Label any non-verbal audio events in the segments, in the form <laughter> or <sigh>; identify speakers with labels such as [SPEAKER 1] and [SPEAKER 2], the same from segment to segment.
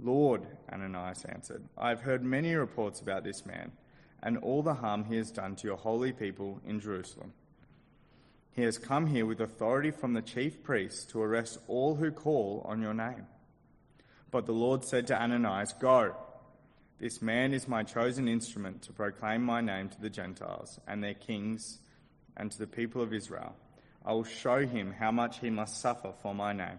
[SPEAKER 1] Lord, Ananias answered, I have heard many reports about this man and all the harm he has done to your holy people in Jerusalem. He has come here with authority from the chief priests to arrest all who call on your name. But the Lord said to Ananias, Go. This man is my chosen instrument to proclaim my name to the Gentiles and their kings and to the people of Israel. I will show him how much he must suffer for my name.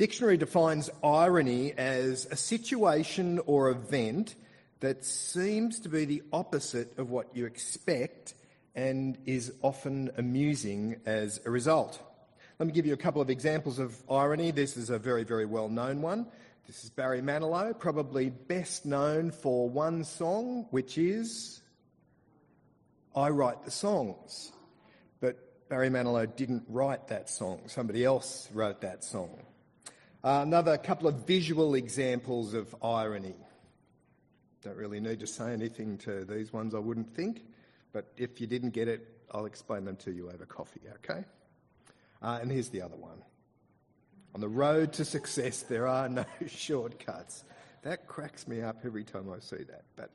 [SPEAKER 2] Dictionary defines irony as a situation or event that seems to be the opposite of what you expect and is often amusing as a result. Let me give you a couple of examples of irony. This is a very, very well known one. This is Barry Manilow, probably best known for one song, which is I Write the Songs. But Barry Manilow didn't write that song, somebody else wrote that song. Uh, another couple of visual examples of irony. Don't really need to say anything to these ones, I wouldn't think, but if you didn't get it, I'll explain them to you over coffee, okay? Uh, and here's the other one. On the road to success, there are no <laughs> shortcuts. That cracks me up every time I see that. But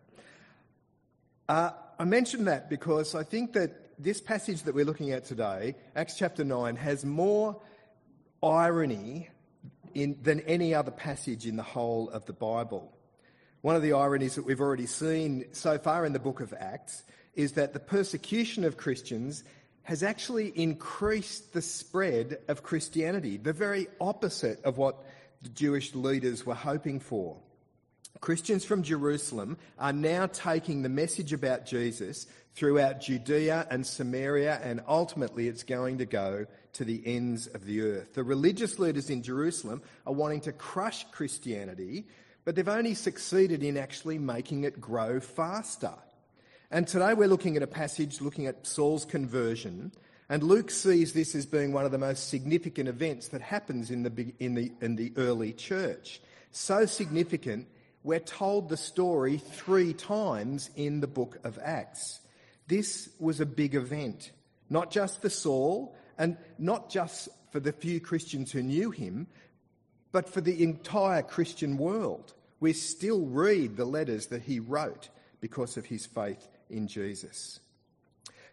[SPEAKER 2] uh, I mention that because I think that this passage that we're looking at today, Acts chapter 9, has more irony in, than any other passage in the whole of the Bible. One of the ironies that we've already seen so far in the book of Acts is that the persecution of Christians has actually increased the spread of Christianity, the very opposite of what the Jewish leaders were hoping for. Christians from Jerusalem are now taking the message about Jesus throughout Judea and Samaria, and ultimately it's going to go to the ends of the earth. The religious leaders in Jerusalem are wanting to crush Christianity, but they've only succeeded in actually making it grow faster. And today we're looking at a passage looking at Saul's conversion, and Luke sees this as being one of the most significant events that happens in the, in the, in the early church. So significant, we're told the story three times in the book of Acts. This was a big event, not just for Saul and not just for the few Christians who knew him, but for the entire Christian world. We still read the letters that he wrote because of his faith in Jesus.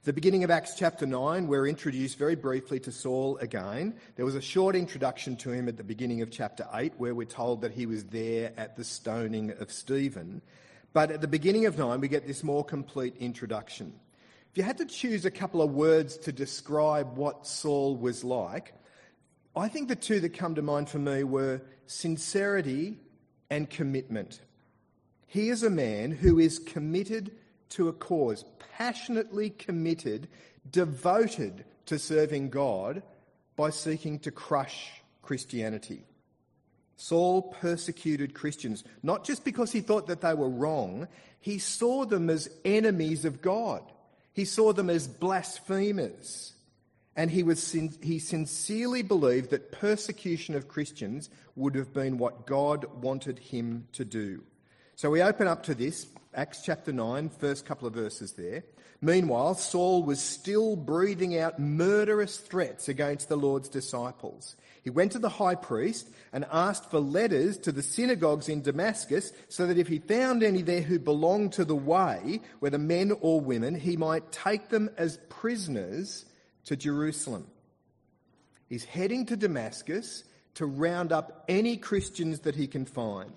[SPEAKER 2] The beginning of Acts chapter 9, we're introduced very briefly to Saul again. There was a short introduction to him at the beginning of chapter 8, where we're told that he was there at the stoning of Stephen. But at the beginning of 9, we get this more complete introduction. If you had to choose a couple of words to describe what Saul was like, I think the two that come to mind for me were sincerity and commitment. He is a man who is committed to a cause, passionately committed, devoted to serving God by seeking to crush Christianity. Saul persecuted Christians, not just because he thought that they were wrong, he saw them as enemies of God. He saw them as blasphemers. And he, was, he sincerely believed that persecution of Christians would have been what God wanted him to do. So we open up to this, Acts chapter 9, first couple of verses there. Meanwhile, Saul was still breathing out murderous threats against the Lord's disciples. He went to the high priest and asked for letters to the synagogues in Damascus so that if he found any there who belonged to the way, whether men or women, he might take them as prisoners to Jerusalem. He's heading to Damascus to round up any Christians that he can find.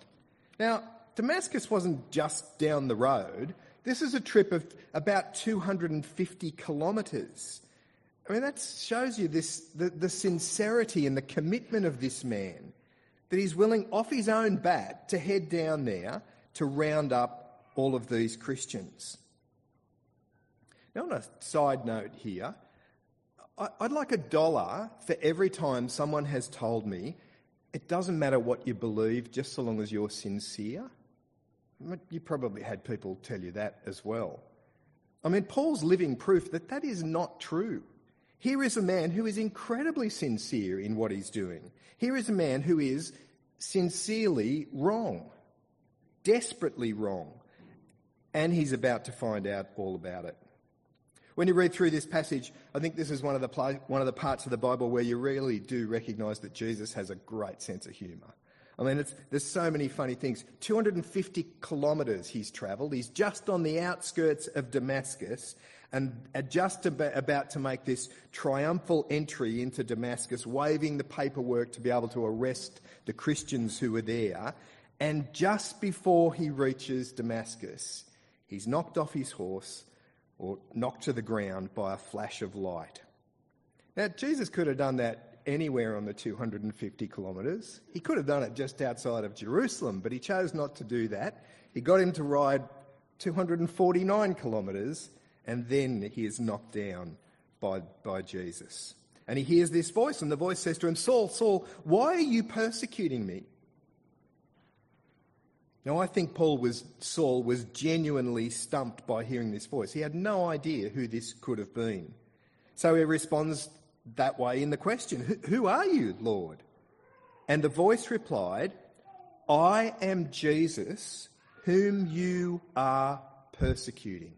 [SPEAKER 2] Now, Damascus wasn't just down the road. This is a trip of about 250 kilometres. I mean, that shows you this, the, the sincerity and the commitment of this man, that he's willing off his own bat to head down there to round up all of these Christians. Now, on a side note here, I'd like a dollar for every time someone has told me it doesn't matter what you believe, just so long as you're sincere. You probably had people tell you that as well. I mean, Paul's living proof that that is not true. Here is a man who is incredibly sincere in what he's doing. Here is a man who is sincerely wrong, desperately wrong, and he's about to find out all about it. When you read through this passage, I think this is one of the, one of the parts of the Bible where you really do recognise that Jesus has a great sense of humour. I mean, there's so many funny things. 250 kilometres he's travelled. He's just on the outskirts of Damascus and just about to make this triumphal entry into Damascus, waving the paperwork to be able to arrest the Christians who were there. And just before he reaches Damascus, he's knocked off his horse or knocked to the ground by a flash of light. Now, Jesus could have done that anywhere on the 250 kilometres. He could have done it just outside of Jerusalem, but he chose not to do that. He got him to ride 249 kilometres, and then he is knocked down by, by Jesus. And he hears this voice, and the voice says to him, Saul, Saul, why are you persecuting me? Now, I think Paul was, Saul was genuinely stumped by hearing this voice. He had no idea who this could have been. So he responds that way in the question Who are you, Lord? And the voice replied, I am Jesus, whom you are persecuting.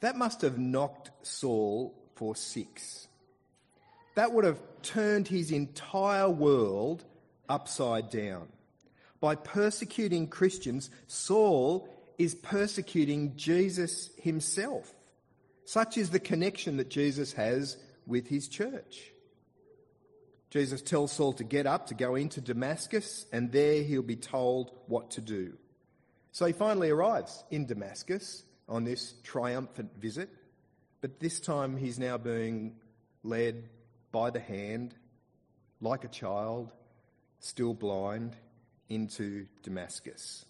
[SPEAKER 2] That must have knocked Saul for six. That would have turned his entire world upside down. By persecuting Christians, Saul is persecuting Jesus himself. Such is the connection that Jesus has with his church. Jesus tells Saul to get up, to go into Damascus, and there he'll be told what to do. So he finally arrives in Damascus on this triumphant visit, but this time he's now being led by the hand, like a child, still blind, into Damascus.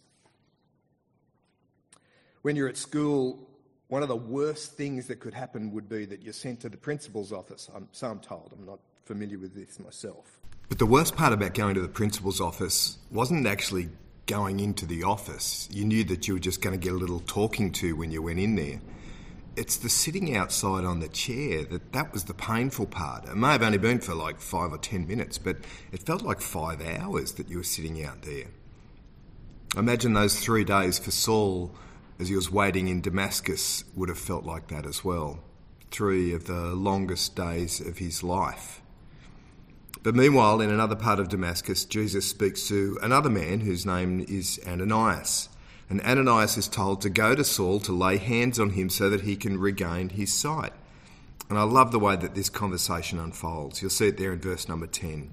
[SPEAKER 2] When you're at school, one of the worst things that could happen would be that you're sent to the principal's office. I'm, so I'm told. I'm not familiar with this myself.
[SPEAKER 3] But the worst part about going to the principal's office wasn't actually going into the office. You knew that you were just going to get a little talking to when you went in there. It's the sitting outside on the chair that that was the painful part. It may have only been for like five or ten minutes, but it felt like five hours that you were sitting out there. Imagine those three days for Saul as he was waiting in Damascus, would have felt like that as well. Three of the longest days of his life. But meanwhile, in another part of Damascus, Jesus speaks to another man whose name is Ananias. And Ananias is told to go to Saul to lay hands on him so that he can regain his sight. And I love the way that this conversation unfolds. You'll see it there in verse number 10.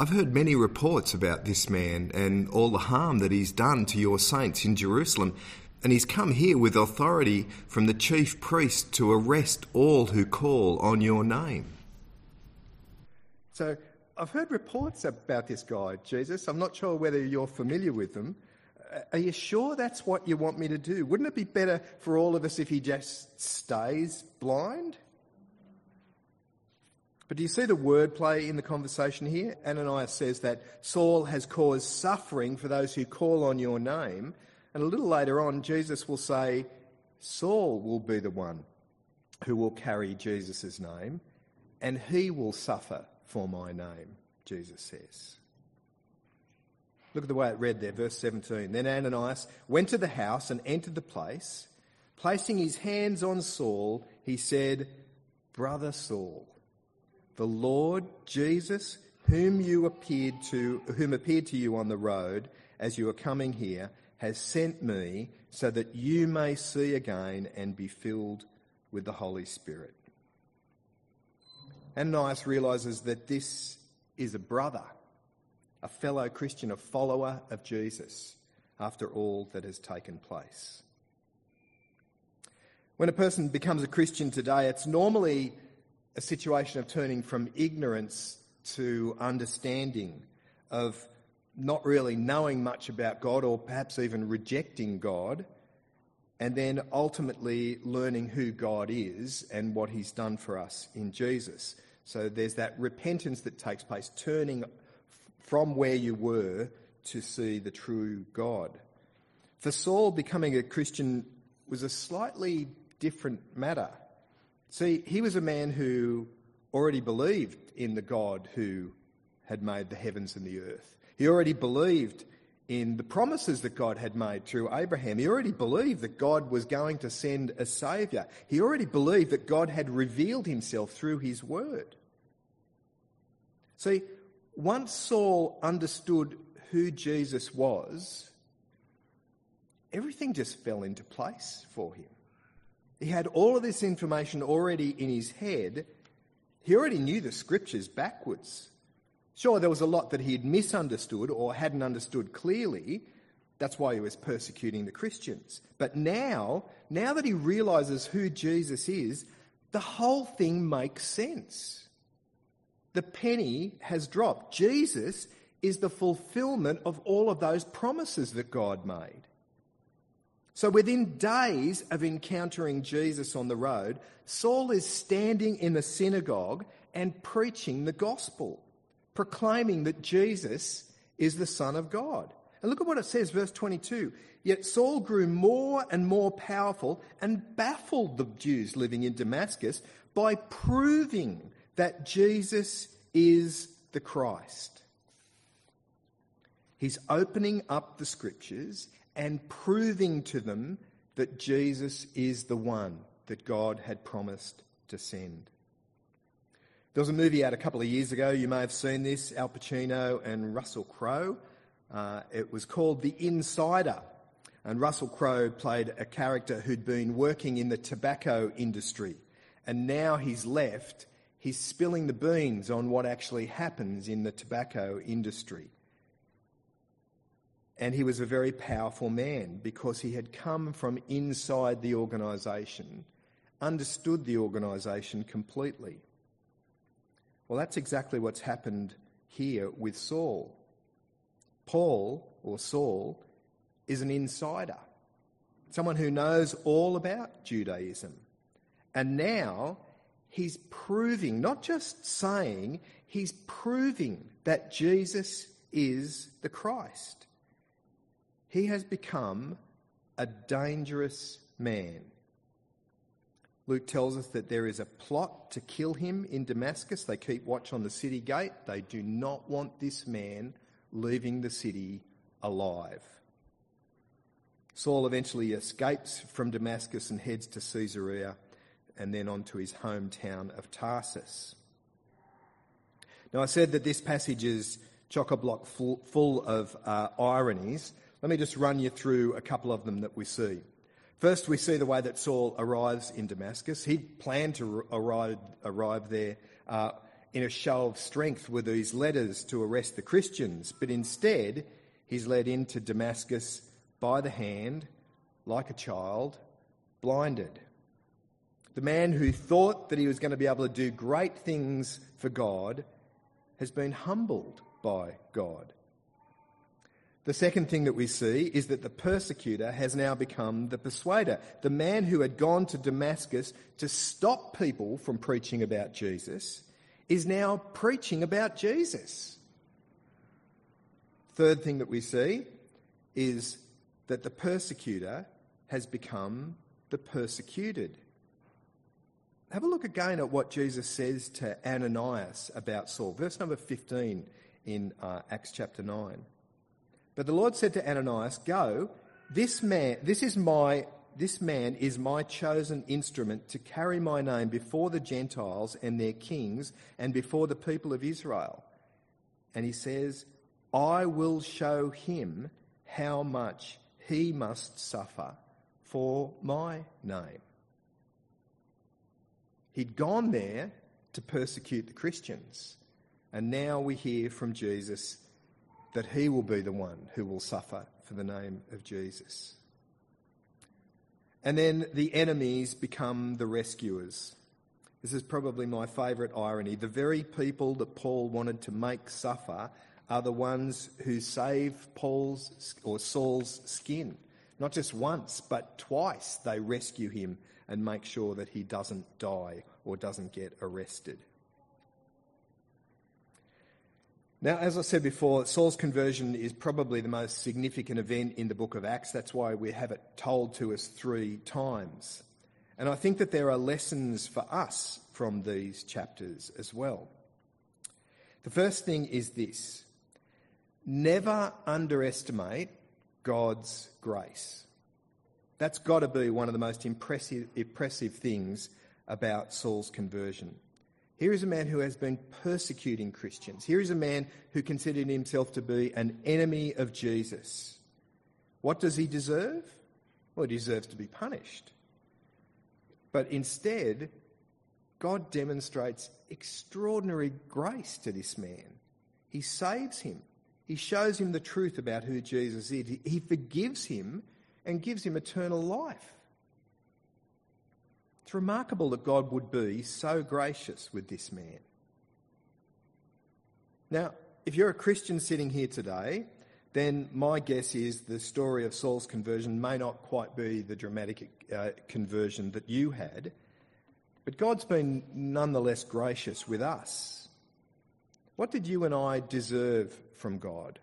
[SPEAKER 3] I've heard many reports about this man and all the harm that he's done to your saints in Jerusalem, and he's come here with authority from the chief priest to arrest all who call on your name.
[SPEAKER 2] So I've heard reports about this guy, Jesus. I'm not sure whether you're familiar with them. Uh, are you sure that's what you want me to do? Wouldn't it be better for all of us if he just stays blind? But do you see the wordplay in the conversation here? Ananias says that Saul has caused suffering for those who call on your name. And a little later on, Jesus will say, Saul will be the one who will carry Jesus' name, and he will suffer for my name, Jesus says. Look at the way it read there, verse 17. Then Ananias went to the house and entered the place. Placing his hands on Saul, he said, Brother Saul, the Lord Jesus, whom you appeared to, whom appeared to you on the road as you were coming here, has sent me so that you may see again and be filled with the Holy Spirit. Ananias realizes that this is a brother, a fellow Christian, a follower of Jesus after all that has taken place. When a person becomes a Christian today, it's normally a situation of turning from ignorance to understanding, of not really knowing much about God or perhaps even rejecting God, and then ultimately learning who God is and what He's done for us in Jesus. So there's that repentance that takes place, turning from where you were to see the true God. For Saul, becoming a Christian was a slightly different matter. See, he was a man who already believed in the God who had made the heavens and the earth. He already believed in the promises that God had made through Abraham. He already believed that God was going to send a Saviour. He already believed that God had revealed himself through his word. See, once Saul understood who Jesus was, everything just fell into place for him. He had all of this information already in his head. He already knew the scriptures backwards. Sure, there was a lot that he had misunderstood or hadn't understood clearly. That's why he was persecuting the Christians. But now, now that he realizes who Jesus is, the whole thing makes sense. The penny has dropped. Jesus is the fulfillment of all of those promises that God made. So within days of encountering Jesus on the road, Saul is standing in the synagogue and preaching the gospel proclaiming that Jesus is the Son of God. And look at what it says, verse 22. Yet Saul grew more and more powerful and baffled the Jews living in Damascus by proving that Jesus is the Christ. He's opening up the scriptures and proving to them that Jesus is the one that God had promised to send. There was a movie out a couple of years ago, you may have seen this, Al Pacino and Russell Crowe. Uh, it was called The Insider. And Russell Crowe played a character who'd been working in the tobacco industry. And now he's left, he's spilling the beans on what actually happens in the tobacco industry. And he was a very powerful man because he had come from inside the organisation, understood the organisation completely. Well, that's exactly what's happened here with Saul. Paul, or Saul, is an insider, someone who knows all about Judaism. And now he's proving, not just saying, he's proving that Jesus is the Christ. He has become a dangerous man. Luke tells us that there is a plot to kill him in Damascus. They keep watch on the city gate. They do not want this man leaving the city alive. Saul eventually escapes from Damascus and heads to Caesarea. and then on to his hometown of Tarsus. Now, I said that this passage is chock a block full, of uh, ironies. Let me just run you through a couple of them that we see. First, we see the way that Saul arrives in Damascus. He planned to arrive, arrive there uh, in a show of strength with these letters to arrest the Christians, but instead, he's led into Damascus by the hand, like a child, blinded. The man who thought that he was going to be able to do great things for God has been humbled by God. The second thing that we see is that the persecutor has now become the persuader. The man who had gone to Damascus to stop people from preaching about Jesus is now preaching about Jesus. Third thing that we see is that the persecutor has become the persecuted. Have a look again at what Jesus says to Ananias about Saul. Verse number 15 in uh, Acts chapter 9. But the Lord said to Ananias, Go, this man, this is my, this man is my chosen instrument to carry my name before the Gentiles and their kings and before the people of Israel. And he says, I will show him how much he must suffer for my name. He'd gone there to persecute the Christians. And now we hear from Jesus that he will be the one who will suffer for the name of Jesus. And then the enemies become the rescuers. This is probably my favourite irony. The very people that Paul wanted to make suffer are the ones who save Paul's or Saul's skin. Not just once, but twice they rescue him and make sure that he doesn't die or doesn't get arrested. Now, as I said before, Saul's conversion is probably the most significant event in the book of Acts. That's why we have it told to us three times. And I think that there are lessons for us from these chapters as well. The first thing is this never underestimate God's grace. That's got to be one of the most impressive, impressive things about Saul's conversion. Here is a man who has been persecuting Christians. Here is a man who considered himself to be an enemy of Jesus. What does he deserve? Well, he deserves to be punished. But instead, God demonstrates extraordinary grace to this man. He saves him. He shows him the truth about who Jesus is. He forgives him and gives him eternal life. It's remarkable that God would be so gracious with this man. Now, if you're a Christian sitting here today, then my guess is the story of Saul's conversion may not quite be the dramatic uh, conversion that you had, but God's been nonetheless gracious with us. What did you and I deserve from God?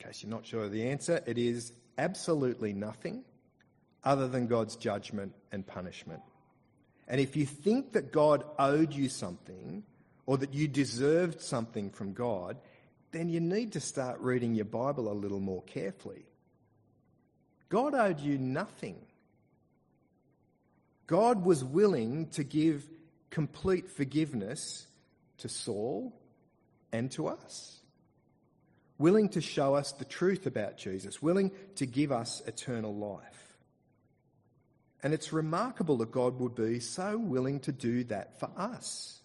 [SPEAKER 2] In case you're not sure of the answer, it is absolutely nothing other than God's judgment and punishment. And if you think that God owed you something or that you deserved something from God, then you need to start reading your Bible a little more carefully. God owed you nothing. God was willing to give complete forgiveness to Saul and to us. Willing to show us the truth about Jesus, willing to give us eternal life. And it's remarkable that God would be so willing to do that for us.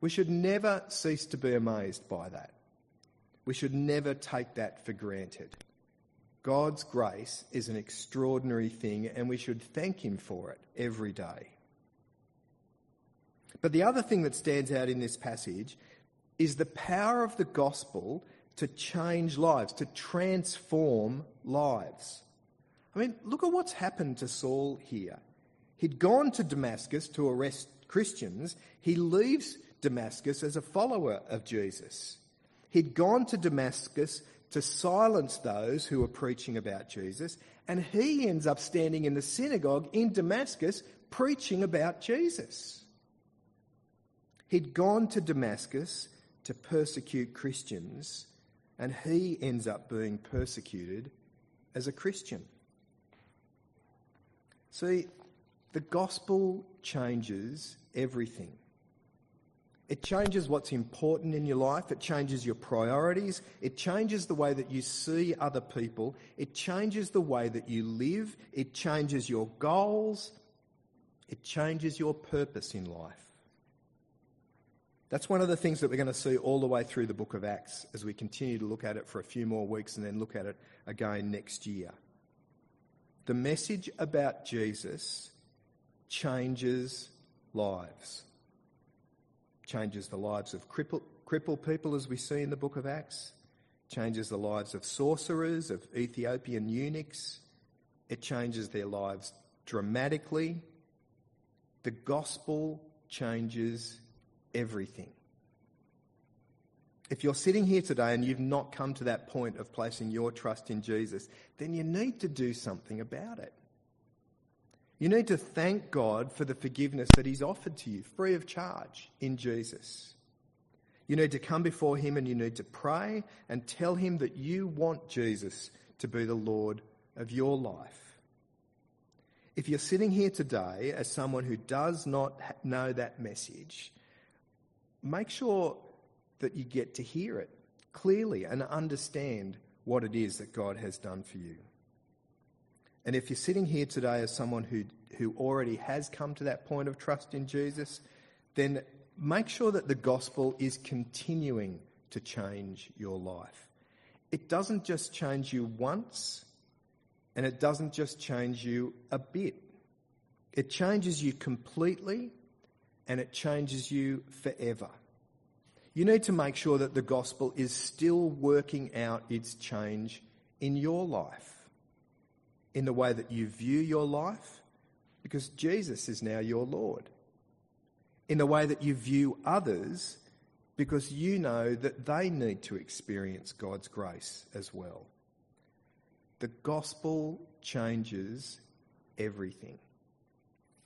[SPEAKER 2] We should never cease to be amazed by that. We should never take that for granted. God's grace is an extraordinary thing, and we should thank Him for it every day. But the other thing that stands out in this passage is the power of the gospel to change lives, to transform lives. I mean, look at what's happened to Saul here. He'd gone to Damascus to arrest Christians. He leaves Damascus as a follower of Jesus. He'd gone to Damascus to silence those who were preaching about Jesus, and he ends up standing in the synagogue in Damascus preaching about Jesus. He'd gone to Damascus to persecute Christians, and he ends up being persecuted as a Christian. See, The gospel changes everything. It changes what's important in your life. It changes your priorities. It changes the way that you see other people. It changes the way that you live. It changes your goals. It changes your purpose in life. That's one of the things that we're going to see all the way through the book of Acts as we continue to look at it for a few more weeks and then look at it again next year. The message about Jesus changes lives. Changes the lives of crippled, crippled people, as we see in the book of Acts. Changes the lives of sorcerers, of Ethiopian eunuchs. It changes their lives dramatically. The gospel changes everything. If you're sitting here today and you've not come to that point of placing your trust in Jesus, then you need to do something about it. You need to thank God for the forgiveness that He's offered to you free of charge in Jesus. You need to come before Him and you need to pray and tell Him that you want Jesus to be the Lord of your life. If you're sitting here today as someone who does not know that message, make sure that you get to hear it clearly and understand what it is that God has done for you. And if you're sitting here today as someone who, who already has come to that point of trust in Jesus, then make sure that the gospel is continuing to change your life. It doesn't just change you once, and it doesn't just change you a bit. It changes you completely, and it changes you forever. You need to make sure that the gospel is still working out its change in your life, in the way that you view your life, because Jesus is now your Lord, in the way that you view others, because you know that they need to experience God's grace as well. The gospel changes everything.